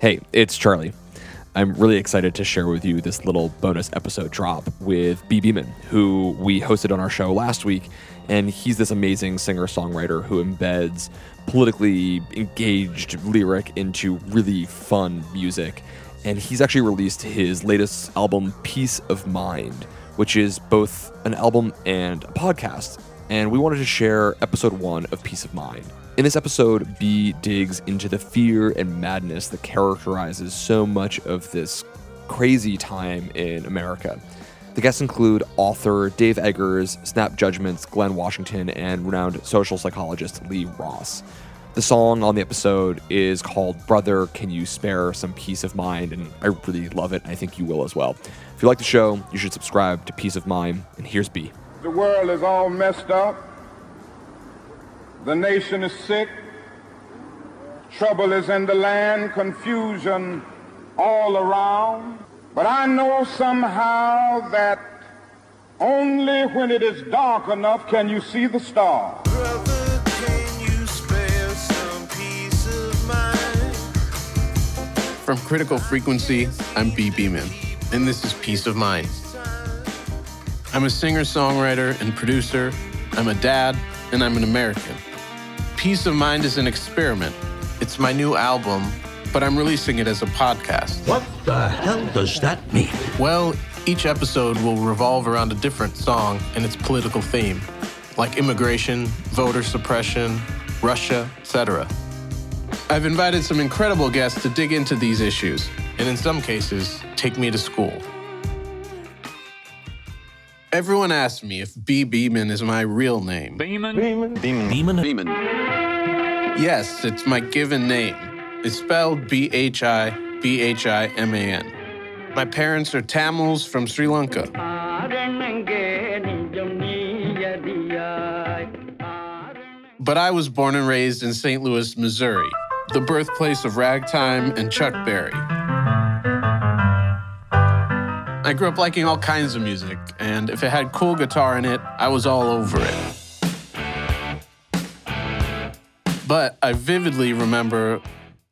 Hey, it's Charlie. I'm really excited to share with you this little bonus episode drop with Bhi Bhiman, who we hosted on our show last week. And he's this amazing singer songwriter who embeds politically engaged lyric into really fun music. And he's actually released his latest album, Peace of Mind, which is both an album and a podcast. And we wanted to share episode one of Peace of Mind. In this episode, Bhi digs into the fear and madness that characterizes so much of this crazy time in America. The guests include author Dave Eggers, Snap Judgment's Glynn Washington, and renowned social psychologist Lee Ross. The song on the episode is called Brother, Can You Spare Some Peace of Mind? And I really love it. I think you will as well. If you like the show, you should subscribe to Peace of Mind. And here's Bhi. The world is all messed up. The nation is sick. Trouble is in the land, confusion all around. But I know somehow that only when it is dark enough can you see the stars. Brother, can you spare some peace of mind? From Critical Frequency, I'm Bhi Bhiman, and this is Peace of Mind. I'm a singer songwriter and producer, I'm a dad, and I'm an American. Peace of Mind is an experiment. It's my new album, but I'm releasing it as a podcast. What the hell does that mean? Well, each episode will revolve around a different song and its political theme, like immigration, voter suppression, Russia, etc. I've invited some incredible guests to dig into these issues, and in some cases, take me to school. Everyone asks me if Bhi Bhiman is my real name. Bhiman? Demon? Yes, it's my given name. It's spelled B H I B H I M A N. My parents are Tamils from Sri Lanka. But I was born and raised in St. Louis, Missouri, the birthplace of ragtime and Chuck Berry. I grew up liking all kinds of music, and if it had cool guitar in it, I was all over it. But I vividly remember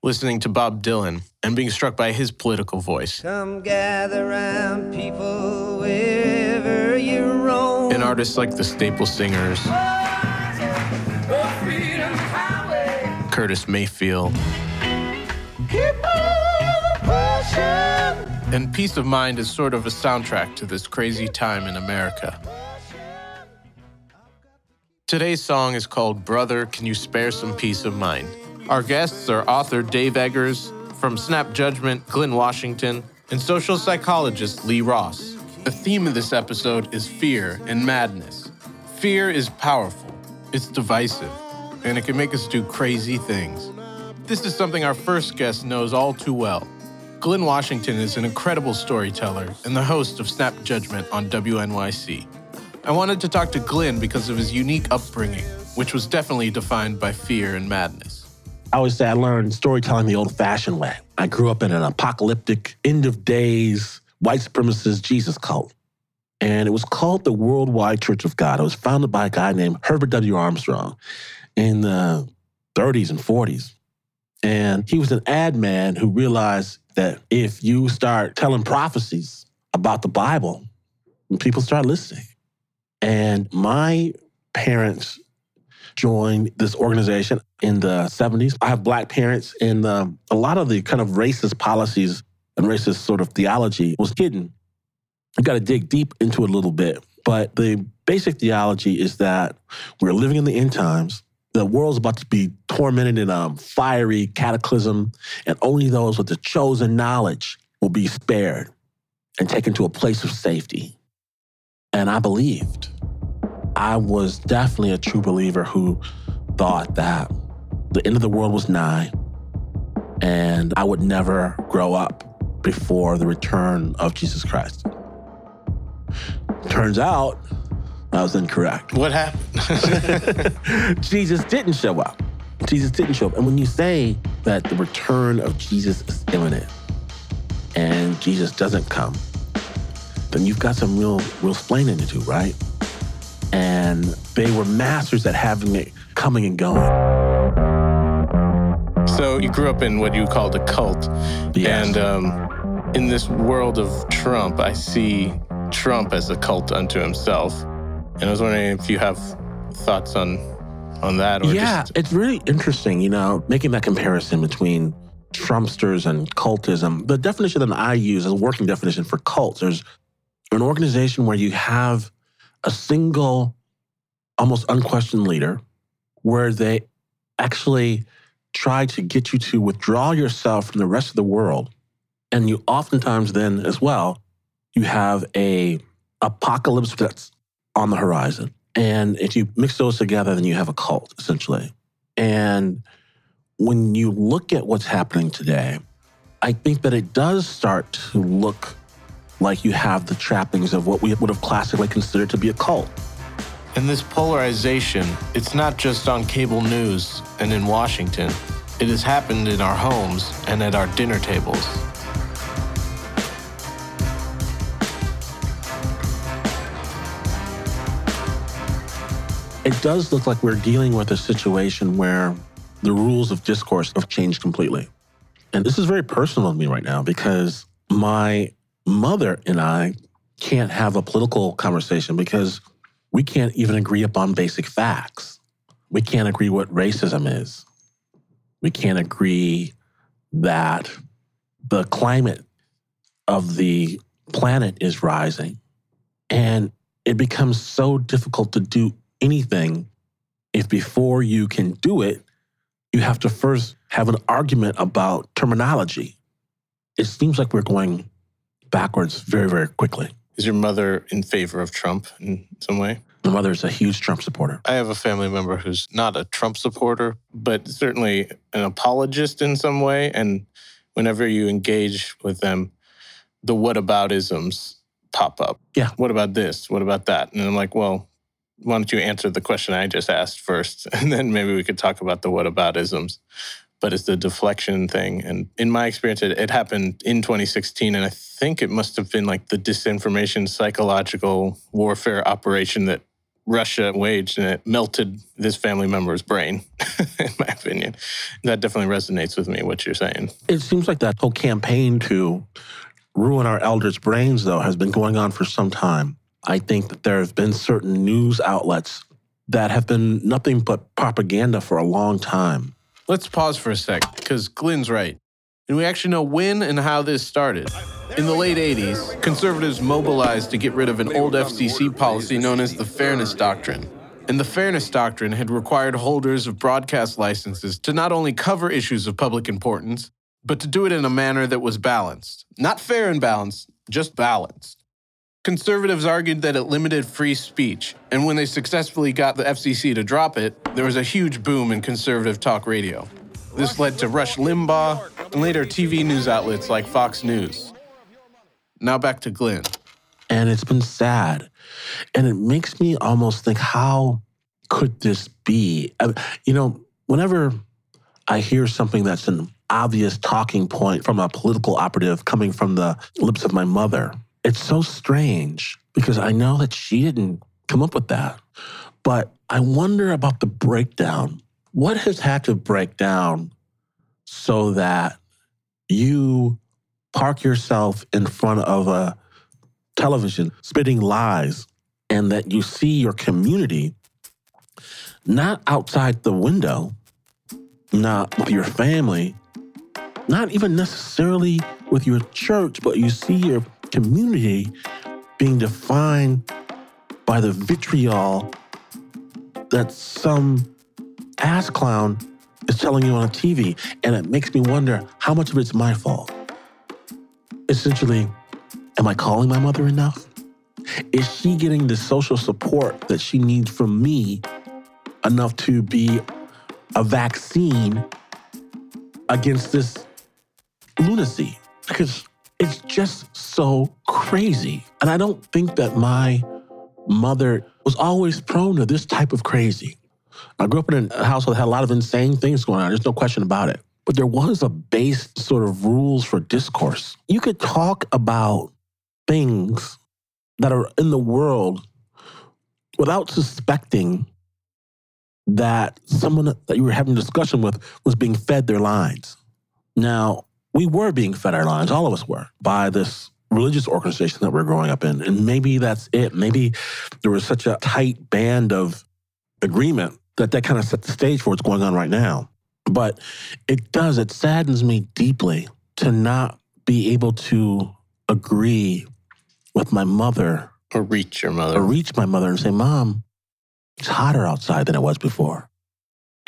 listening to Bob Dylan and being struck by his political voice. Come gather round people wherever you roam. And artists like the Staple Singers, Curtis Mayfield, and Peace of Mind is sort of a soundtrack to this crazy time in America. Today's song is called Brother, Can You Spare Some Peace of Mind? Our guests are author Dave Eggers, from Snap Judgment, Glynn Washington, and social psychologist Lee Ross. The theme of this episode is fear and madness. Fear is powerful, it's divisive, and it can make us do crazy things. This is something our first guest knows all too well. Glynn Washington is an incredible storyteller and the host of Snap Judgment on WNYC. I wanted to talk to Glynn because of his unique upbringing, which was definitely defined by fear and madness. I always say I learned storytelling the old fashioned way. I grew up in an apocalyptic, end of days, white supremacist Jesus cult. And it was called the Worldwide Church of God. It was founded by a guy named Herbert W. Armstrong in the 30s and 40s. And he was an ad man who realized that if you start telling prophecies about the Bible, people start listening. And my parents joined this organization in the 70s. I have black parents, and um, a lot of the kind of racist policies and racist sort of theology was hidden. You got to dig deep into it a little bit. But the basic theology is that we're living in the end times. The world's about to be tormented in a fiery cataclysm, and only those with the chosen knowledge will be spared and taken to a place of safety. And I believed. I was definitely a true believer who thought that the end of the world was nigh and I would never grow up before the return of Jesus Christ. Turns out I was incorrect. What happened? Jesus didn't show up. Jesus didn't show up. And when you say that the return of Jesus is imminent and Jesus doesn't come, then you've got some real, real splaining to do, right? And they were masters at having it coming and going. So you grew up in what you called a cult. Yes. And um, in this world of Trump, I see Trump as a cult unto himself. And I was wondering if you have thoughts on on that or yeah, just it's really interesting, you know, making that comparison between Trumpsters and cultism. The definition that I use as a working definition for cults, there's an organization where you have a single, almost unquestioned leader, where they actually try to get you to withdraw yourself from the rest of the world. And you oftentimes then as well, you have a apocalypse that's on the horizon. And if you mix those together, then you have a cult, essentially. And when you look at what's happening today, I think that it does start to look like you have the trappings of what we would have classically considered to be a cult. And this polarization, it's not just on cable news and in Washington. It has happened in our homes and at our dinner tables. It does look like we're dealing with a situation where the rules of discourse have changed completely. And this is very personal to me right now because my mother and I can't have a political conversation because we can't even agree upon basic facts. We can't agree what racism is. We can't agree that the climate of the planet is rising. And it becomes so difficult to do anything if before you can do it, you have to first have an argument about terminology. It seems like we're going backwards very, very quickly. Is your mother in favor of Trump in some way? My mother is a huge Trump supporter. I have a family member who's not a Trump supporter, but certainly an apologist in some way. And whenever you engage with them, the whataboutisms pop up. Yeah. What about this? What about that? And I'm like, well, why don't you answer the question I just asked first? And then maybe we could talk about the what whataboutisms. But it's the deflection thing. And in my experience, it, it happened in 2016. And I think it must have been like the disinformation psychological warfare operation that Russia waged and it melted this family member's brain, in my opinion. That definitely resonates with me, what you're saying. It seems like that whole campaign to ruin our elders' brains, though, has been going on for some time. I think that there have been certain news outlets that have been nothing but propaganda for a long time. Let's pause for a sec, because Glynn's right. And we actually know when and how this started. In the late 80s, conservatives mobilized to get rid of an old FCC policy known as the Fairness Doctrine. And the Fairness Doctrine had required holders of broadcast licenses to not only cover issues of public importance, but to do it in a manner that was balanced. Not fair and balanced, just balanced. Conservatives argued that it limited free speech, and when they successfully got the FCC to drop it, there was a huge boom in conservative talk radio. This led to Rush Limbaugh and later TV news outlets like Fox News. Now back to Glynn. And it's been sad. And it makes me almost think, how could this be? Uh, you know, whenever I hear something that's an obvious talking point from a political operative coming from the lips of my mother, it's so strange because I know that she didn't come up with that. But I wonder about the breakdown. What has had to break down so that you park yourself in front of a television spitting lies and that you see your community not outside the window, not with your family, not even necessarily with your church, but you see your community being defined by the vitriol that some ass clown is telling you on TV. And it makes me wonder how much of it's my fault. Essentially, am I calling my mother enough? Is she getting the social support that she needs from me enough to be a vaccine against this lunacy? Because it's just so crazy. And I don't think that my mother was always prone to this type of crazy. I grew up in a household that had a lot of insane things going on. There's no question about it. But there was a base sort of rules for discourse. You could talk about things that are in the world without suspecting that someone that you were having a discussion with was being fed their lines. Now, we were being fed our lines, all of us were, by this religious organization that we're growing up in. And maybe that's it. Maybe there was such a tight band of agreement that that kind of set the stage for what's going on right now. But it does, it saddens me deeply to not be able to agree with my mother Or reach your mother. or reach my mother and say, Mom, it's hotter outside than it was before.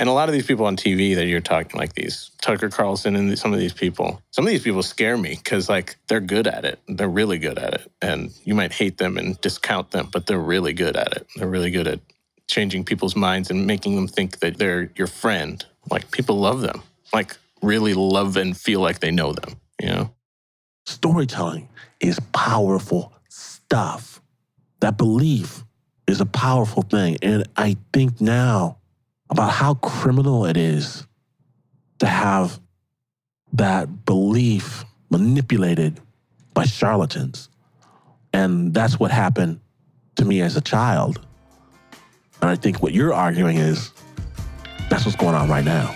And a lot of these people on TV that you're talking, like these Tucker Carlson and some of these people, some of these people scare me because like they're good at it. They're really good at it. And you might hate them and discount them, but they're really good at it. They're really good at changing people's minds and making them think that they're your friend. Like people love them, like really love and feel like they know them, you know? Storytelling is powerful stuff. That belief is a powerful thing. And I think now about how criminal it is to have that belief manipulated by charlatans. And that's what happened to me as a child. And I think what you're arguing is that's what's going on right now.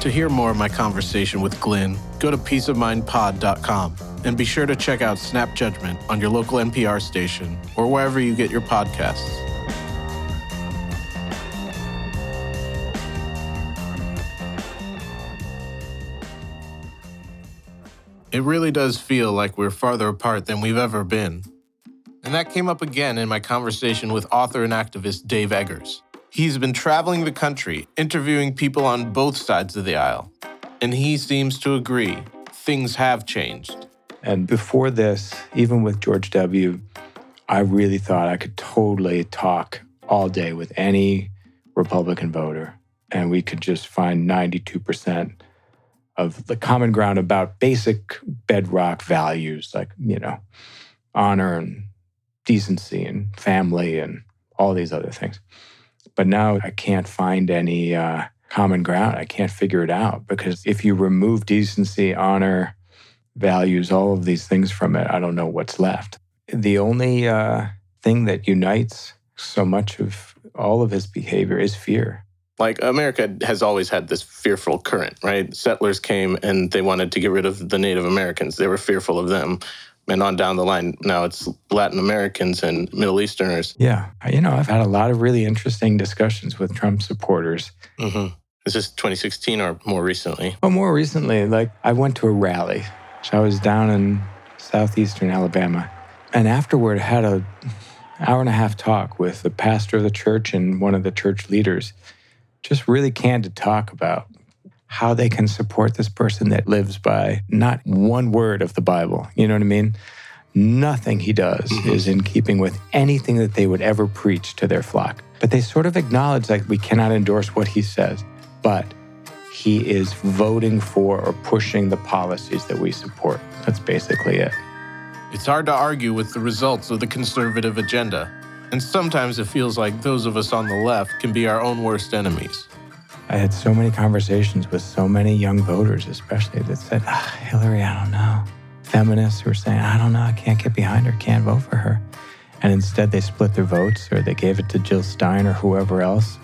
To hear more of my conversation with Glynn, go to peaceofmindpod.com and be sure to check out Snap Judgment on your local NPR station or wherever you get your podcasts. It really does feel like we're farther apart than we've ever been. And that came up again in my conversation with author and activist Dave Eggers. He's been traveling the country, interviewing people on both sides of the aisle. And he seems to agree things have changed. And before this, even with George W., I really thought I could totally talk all day with any Republican voter, and we could just find 92% of the common ground about basic bedrock values like, you know, honor and decency and family and all these other things. But now I can't find any uh, common ground. I can't figure it out because if you remove decency, honor, values, all of these things from it, I don't know what's left. The only uh, thing that unites so much of all of his behavior is fear. Like America has always had this fearful current, right? Settlers came and they wanted to get rid of the Native Americans. They were fearful of them. And on down the line, now it's Latin Americans and Middle Easterners. Yeah. You know, I've had a lot of really interesting discussions with Trump supporters. hmm Is this 2016 or more recently? But more recently, like I went to a rally. So I was down in southeastern Alabama. And afterward, I had a hour and a half talk with the pastor of the church and one of the church leaders. Just really candid talk about how they can support this person that lives by not one word of the Bible. You know what I mean? Nothing he does mm-hmm. is in keeping with anything that they would ever preach to their flock. But they sort of acknowledge like we cannot endorse what he says, but he is voting for or pushing the policies that we support. That's basically it. It's hard to argue with the results of the conservative agenda. And sometimes it feels like those of us on the left can be our own worst enemies. I had so many conversations with so many young voters, especially that said, ah, Hillary, I don't know. Feminists who were saying, I don't know, I can't get behind her, can't vote for her. And instead they split their votes or they gave it to Jill Stein or whoever else.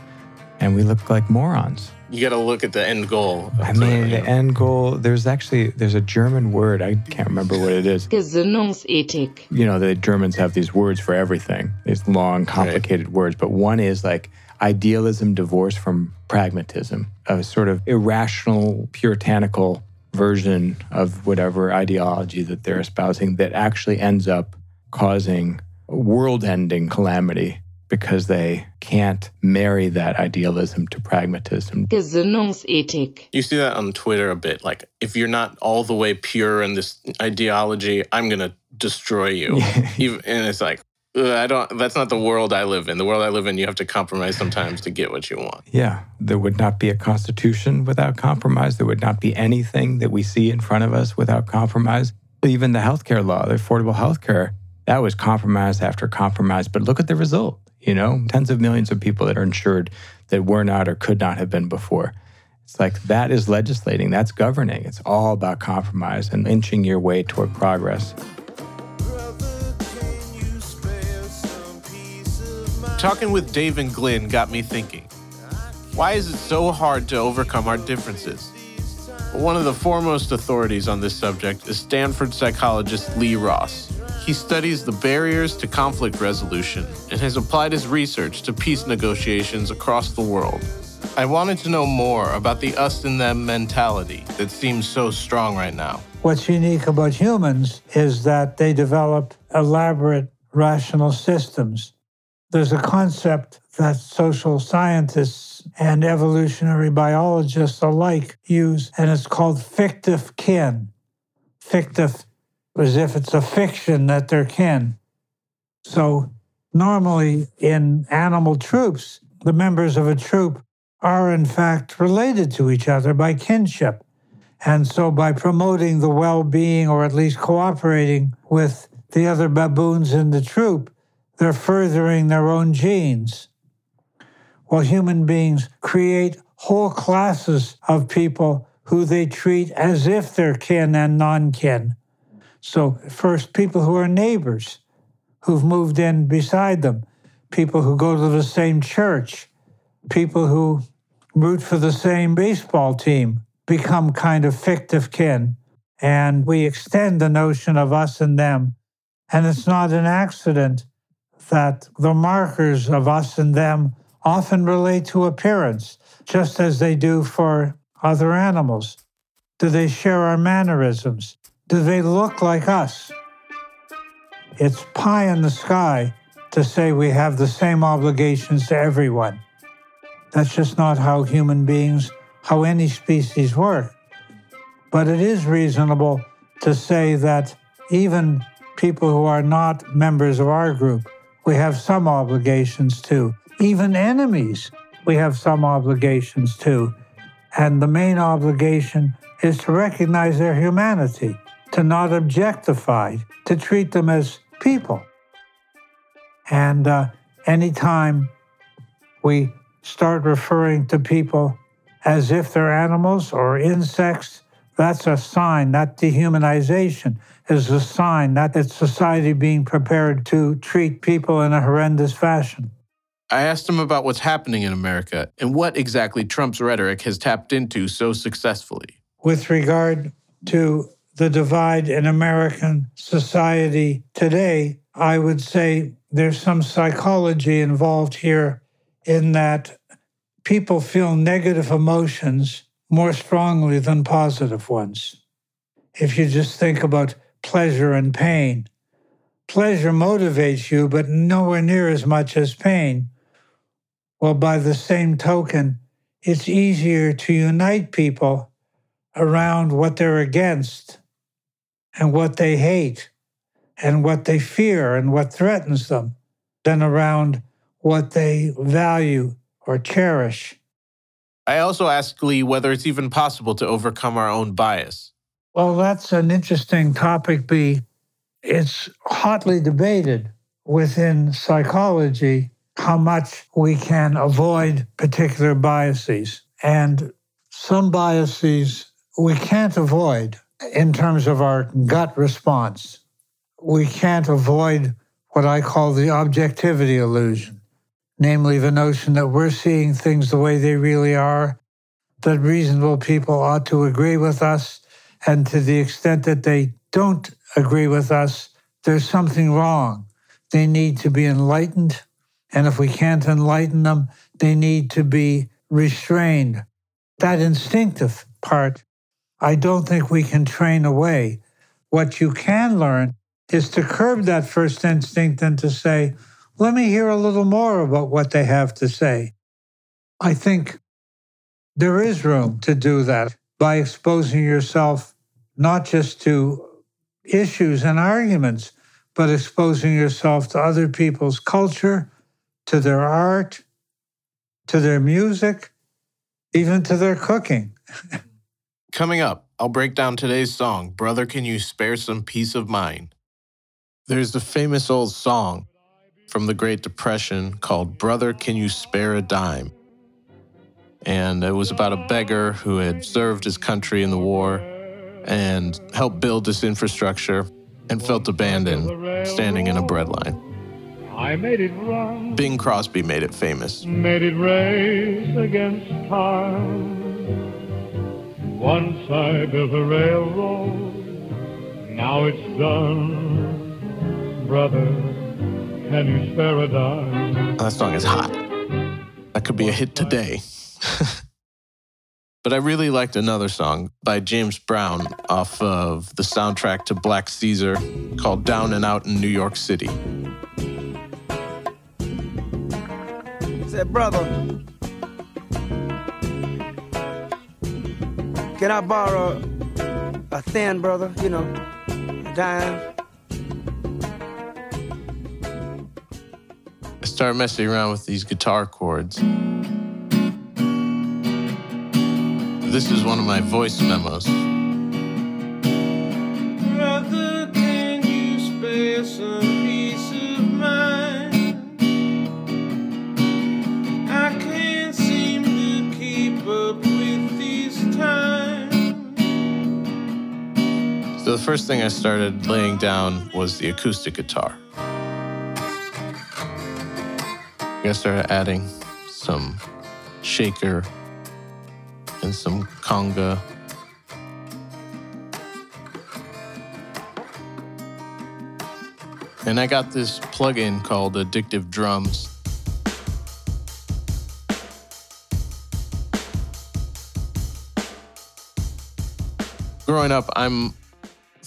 And we looked like morons. You got to look at the end goal. of I mean, the- the end goal, there's actually, there's a German word, I can't remember what it is. Gesinnungsethik. you know, the Germans have these words for everything, these long, complicated words. But one is like idealism divorced from pragmatism, a sort of irrational, puritanical version of whatever ideology that they're espousing that actually ends up causing world ending calamity because they can't marry that idealism to pragmatism. Gesinnungsethik. You see that on Twitter a bit. Like, if you're not all the way pure in this ideology, I'm gonna destroy you. Even, and it's like, I don't. That's not the world I live in. The world I live in, you have to compromise sometimes to get what you want. Yeah, there would not be a constitution without compromise. There would not be anything that we see in front of us without compromise. Even the healthcare law, the affordable healthcare, that was compromise after compromise. But look at the result. You know, tens of millions of people that are insured that were not or could not have been before. It's like that is legislating, that's governing. It's all about compromise and inching your way toward progress. Talking with Dave and Glynn got me thinking. Why is it so hard to overcome our differences? One of the foremost authorities on this subject is Stanford psychologist Lee Ross. He studies the barriers to conflict resolution and has applied his research to peace negotiations across the world. I wanted to know more about the us and them mentality that seems so strong right now. What's unique about humans is that they develop elaborate rational systems. There's a concept that social scientists and evolutionary biologists alike use, and it's called fictive kin. Fictive, as if it's a fiction that they're kin. So, normally in animal troops, the members of a troop are in fact related to each other by kinship. And so, by promoting the well being or at least cooperating with the other baboons in the troop, they're furthering their own genes. Well, human beings create whole classes of people who they treat as if they're kin and non kin. So, first, people who are neighbors, who've moved in beside them, people who go to the same church, people who root for the same baseball team become kind of fictive kin. And we extend the notion of us and them. And it's not an accident that the markers of us and them often relate to appearance, just as they do for other animals. Do they share our mannerisms? Do they look like us? It's pie in the sky to say we have the same obligations to everyone. That's just not how human beings, how any species work. But it is reasonable to say that even people who are not members of our group, we have some obligations to. Even enemies, we have some obligations to. And the main obligation is to recognize their humanity, to not objectify, to treat them as people. And uh, anytime we start referring to people as if they're animals or insects, that's a sign, that dehumanization is a sign that it's society being prepared to treat people in a horrendous fashion. I asked him about what's happening in America and what exactly Trump's rhetoric has tapped into so successfully. With regard to the divide in American society today, I would say there's some psychology involved here in that people feel negative emotions more strongly than positive ones. If you just think about pleasure and pain, pleasure motivates you, but nowhere near as much as pain. Well, by the same token, it's easier to unite people around what they're against and what they hate and what they fear and what threatens them than around what they value or cherish. I also asked Lee whether it's even possible to overcome our own bias. Well, that's an interesting topic, Bhi. It's hotly debated within psychology how much we can avoid particular biases. And some biases we can't avoid in terms of our gut response. We can't avoid what I call the objectivity illusion namely the notion that we're seeing things the way they really are, that reasonable people ought to agree with us, and to the extent that they don't agree with us, there's something wrong. They need to be enlightened, and if we can't enlighten them, they need to be restrained. That instinctive part, I don't think we can train away. What you can learn is to curb that first instinct and to say, let me hear a little more about what they have to say. I think there is room to do that by exposing yourself not just to issues and arguments, but exposing yourself to other people's culture, to their art, to their music, even to their cooking. Coming up, I'll break down today's song, Brother Can You Spare Some Peace of Mind? There's a famous old song from the Great Depression called Brother Can You Spare a Dime? And it was about a beggar who had served his country in the war and helped build this infrastructure and felt abandoned standing in a bread line. I made it run, Bing Crosby made it famous. made it race against time. Once I built a railroad, now it's done. Brother, can you spare a dime? Oh, that song is hot. That could be a hit today. but I really liked another song by James Brown off of the soundtrack to Black Caesar called Down and Out in New York City. Said, brother, can I borrow a thin, brother? You know, a dime. I started messing around with these guitar chords. This is one of my voice memos. Brother, So the first thing I started laying down was the acoustic guitar. I started adding some shaker and some conga. And I got this plugin called Addictive Drums. Growing up, I'm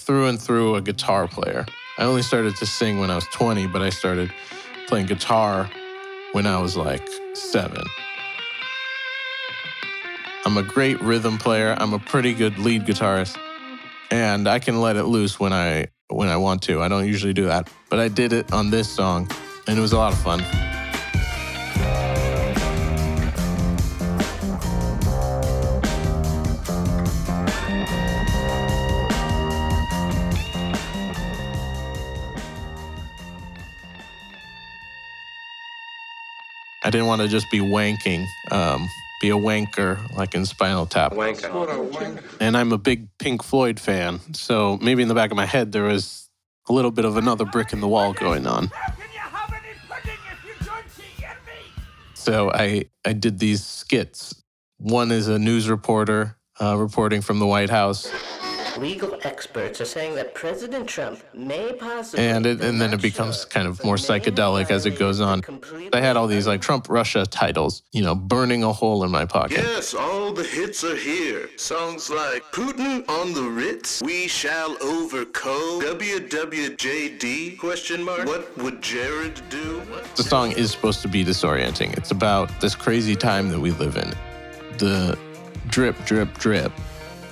through and through a guitar player. I only started to sing when I was 20, but I started playing guitar when I was like seven. I'm a great rhythm player. I'm a pretty good lead guitarist, and I can let it loose when I when I want to. I don't usually do that, but I did it on this song, and it was a lot of fun. I didn't want to just be wanking, um, be a wanker like in Spinal Tap. Wanker. And I'm a big Pink Floyd fan, so maybe in the back of my head there was a little bit of another brick in the wall going on. So I I did these skits. One is a news reporter uh, reporting from the White House, Legal experts are saying that President Trump may possibly. and it, and then it becomes kind of more psychedelic as it goes on. I had all these like Trump Russia titles, you know, burning a hole in my pocket. Yes, all the hits are here. Songs like Putin on the Ritz, We Shall Overcome, WWJD, question mark, What Would Jared Do? The song is supposed to be disorienting. It's about this crazy time that we live in. The drip, drip, drip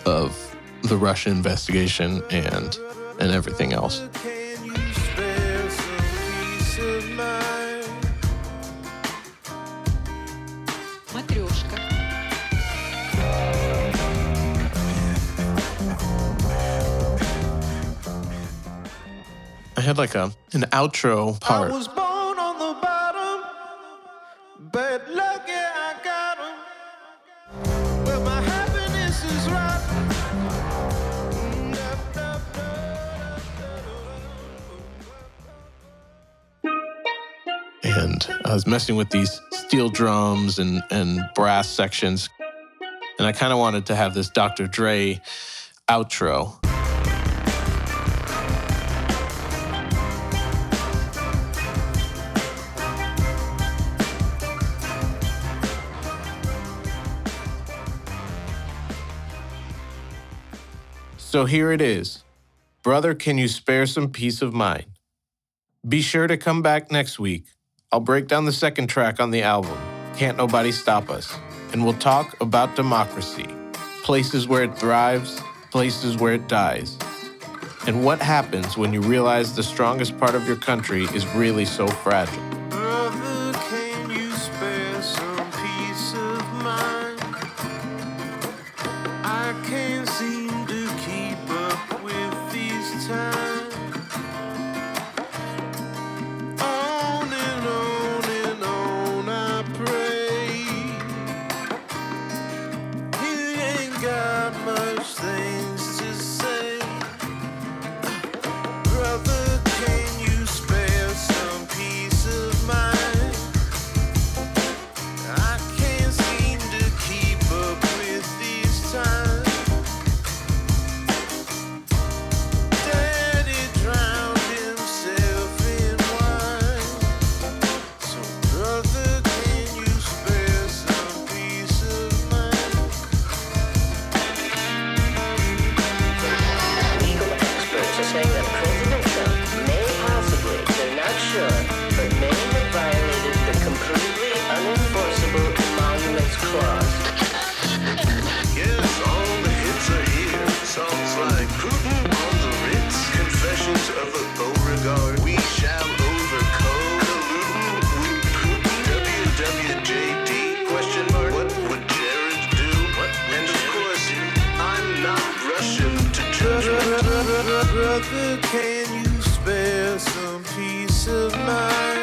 of the Russia investigation and and everything else. I had like a an outro part. Was messing with these steel drums and, and brass sections. And I kind of wanted to have this Dr. Dre outro. So here it is. Brother, can you spare some peace of mind? Be sure to come back next week. I'll break down the second track on the album, Can't Nobody Stop Us, and we'll talk about democracy places where it thrives, places where it dies, and what happens when you realize the strongest part of your country is really so fragile. Brother, can you spare some peace of mind?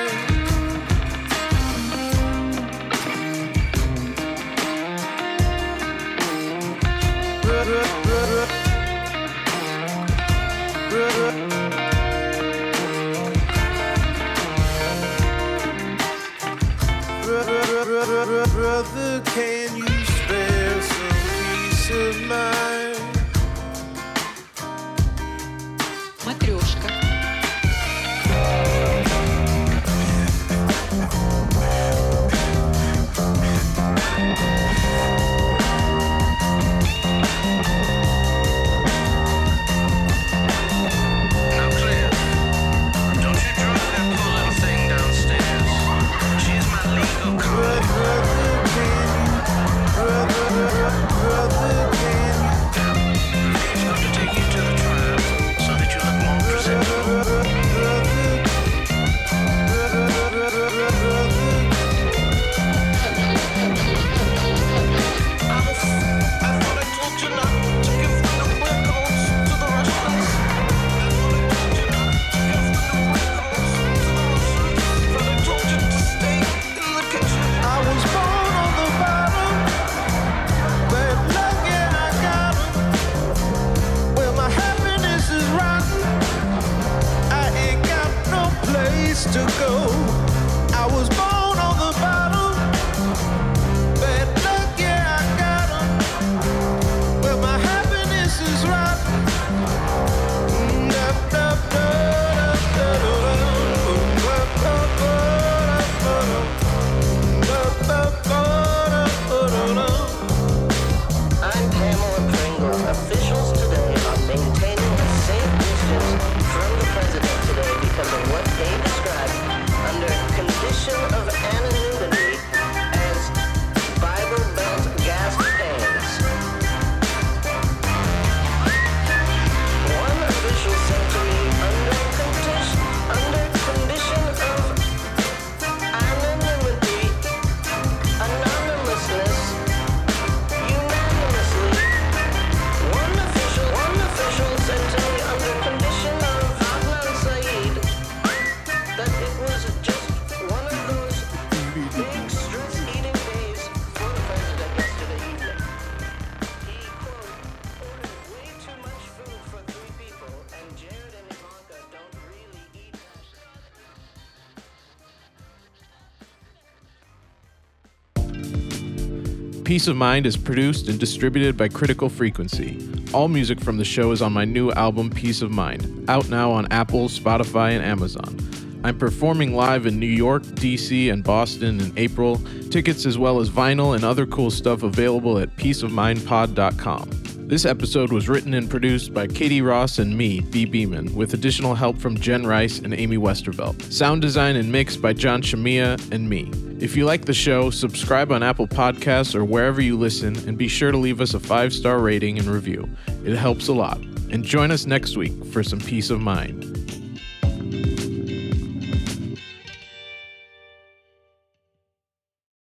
Peace of Mind is produced and distributed by Critical Frequency. All music from the show is on my new album, Peace of Mind, out now on Apple, Spotify, and Amazon. I'm performing live in New York, DC, and Boston in April. Tickets as well as vinyl and other cool stuff available at peaceofmindpod.com. This episode was written and produced by Katie Ross and me, Bhi Bhiman, with additional help from Jen Rice and Amy Westervelt. Sound design and mix by John Shamia and me. If you like the show, subscribe on Apple Podcasts or wherever you listen, and be sure to leave us a five star rating and review. It helps a lot. And join us next week for some peace of mind.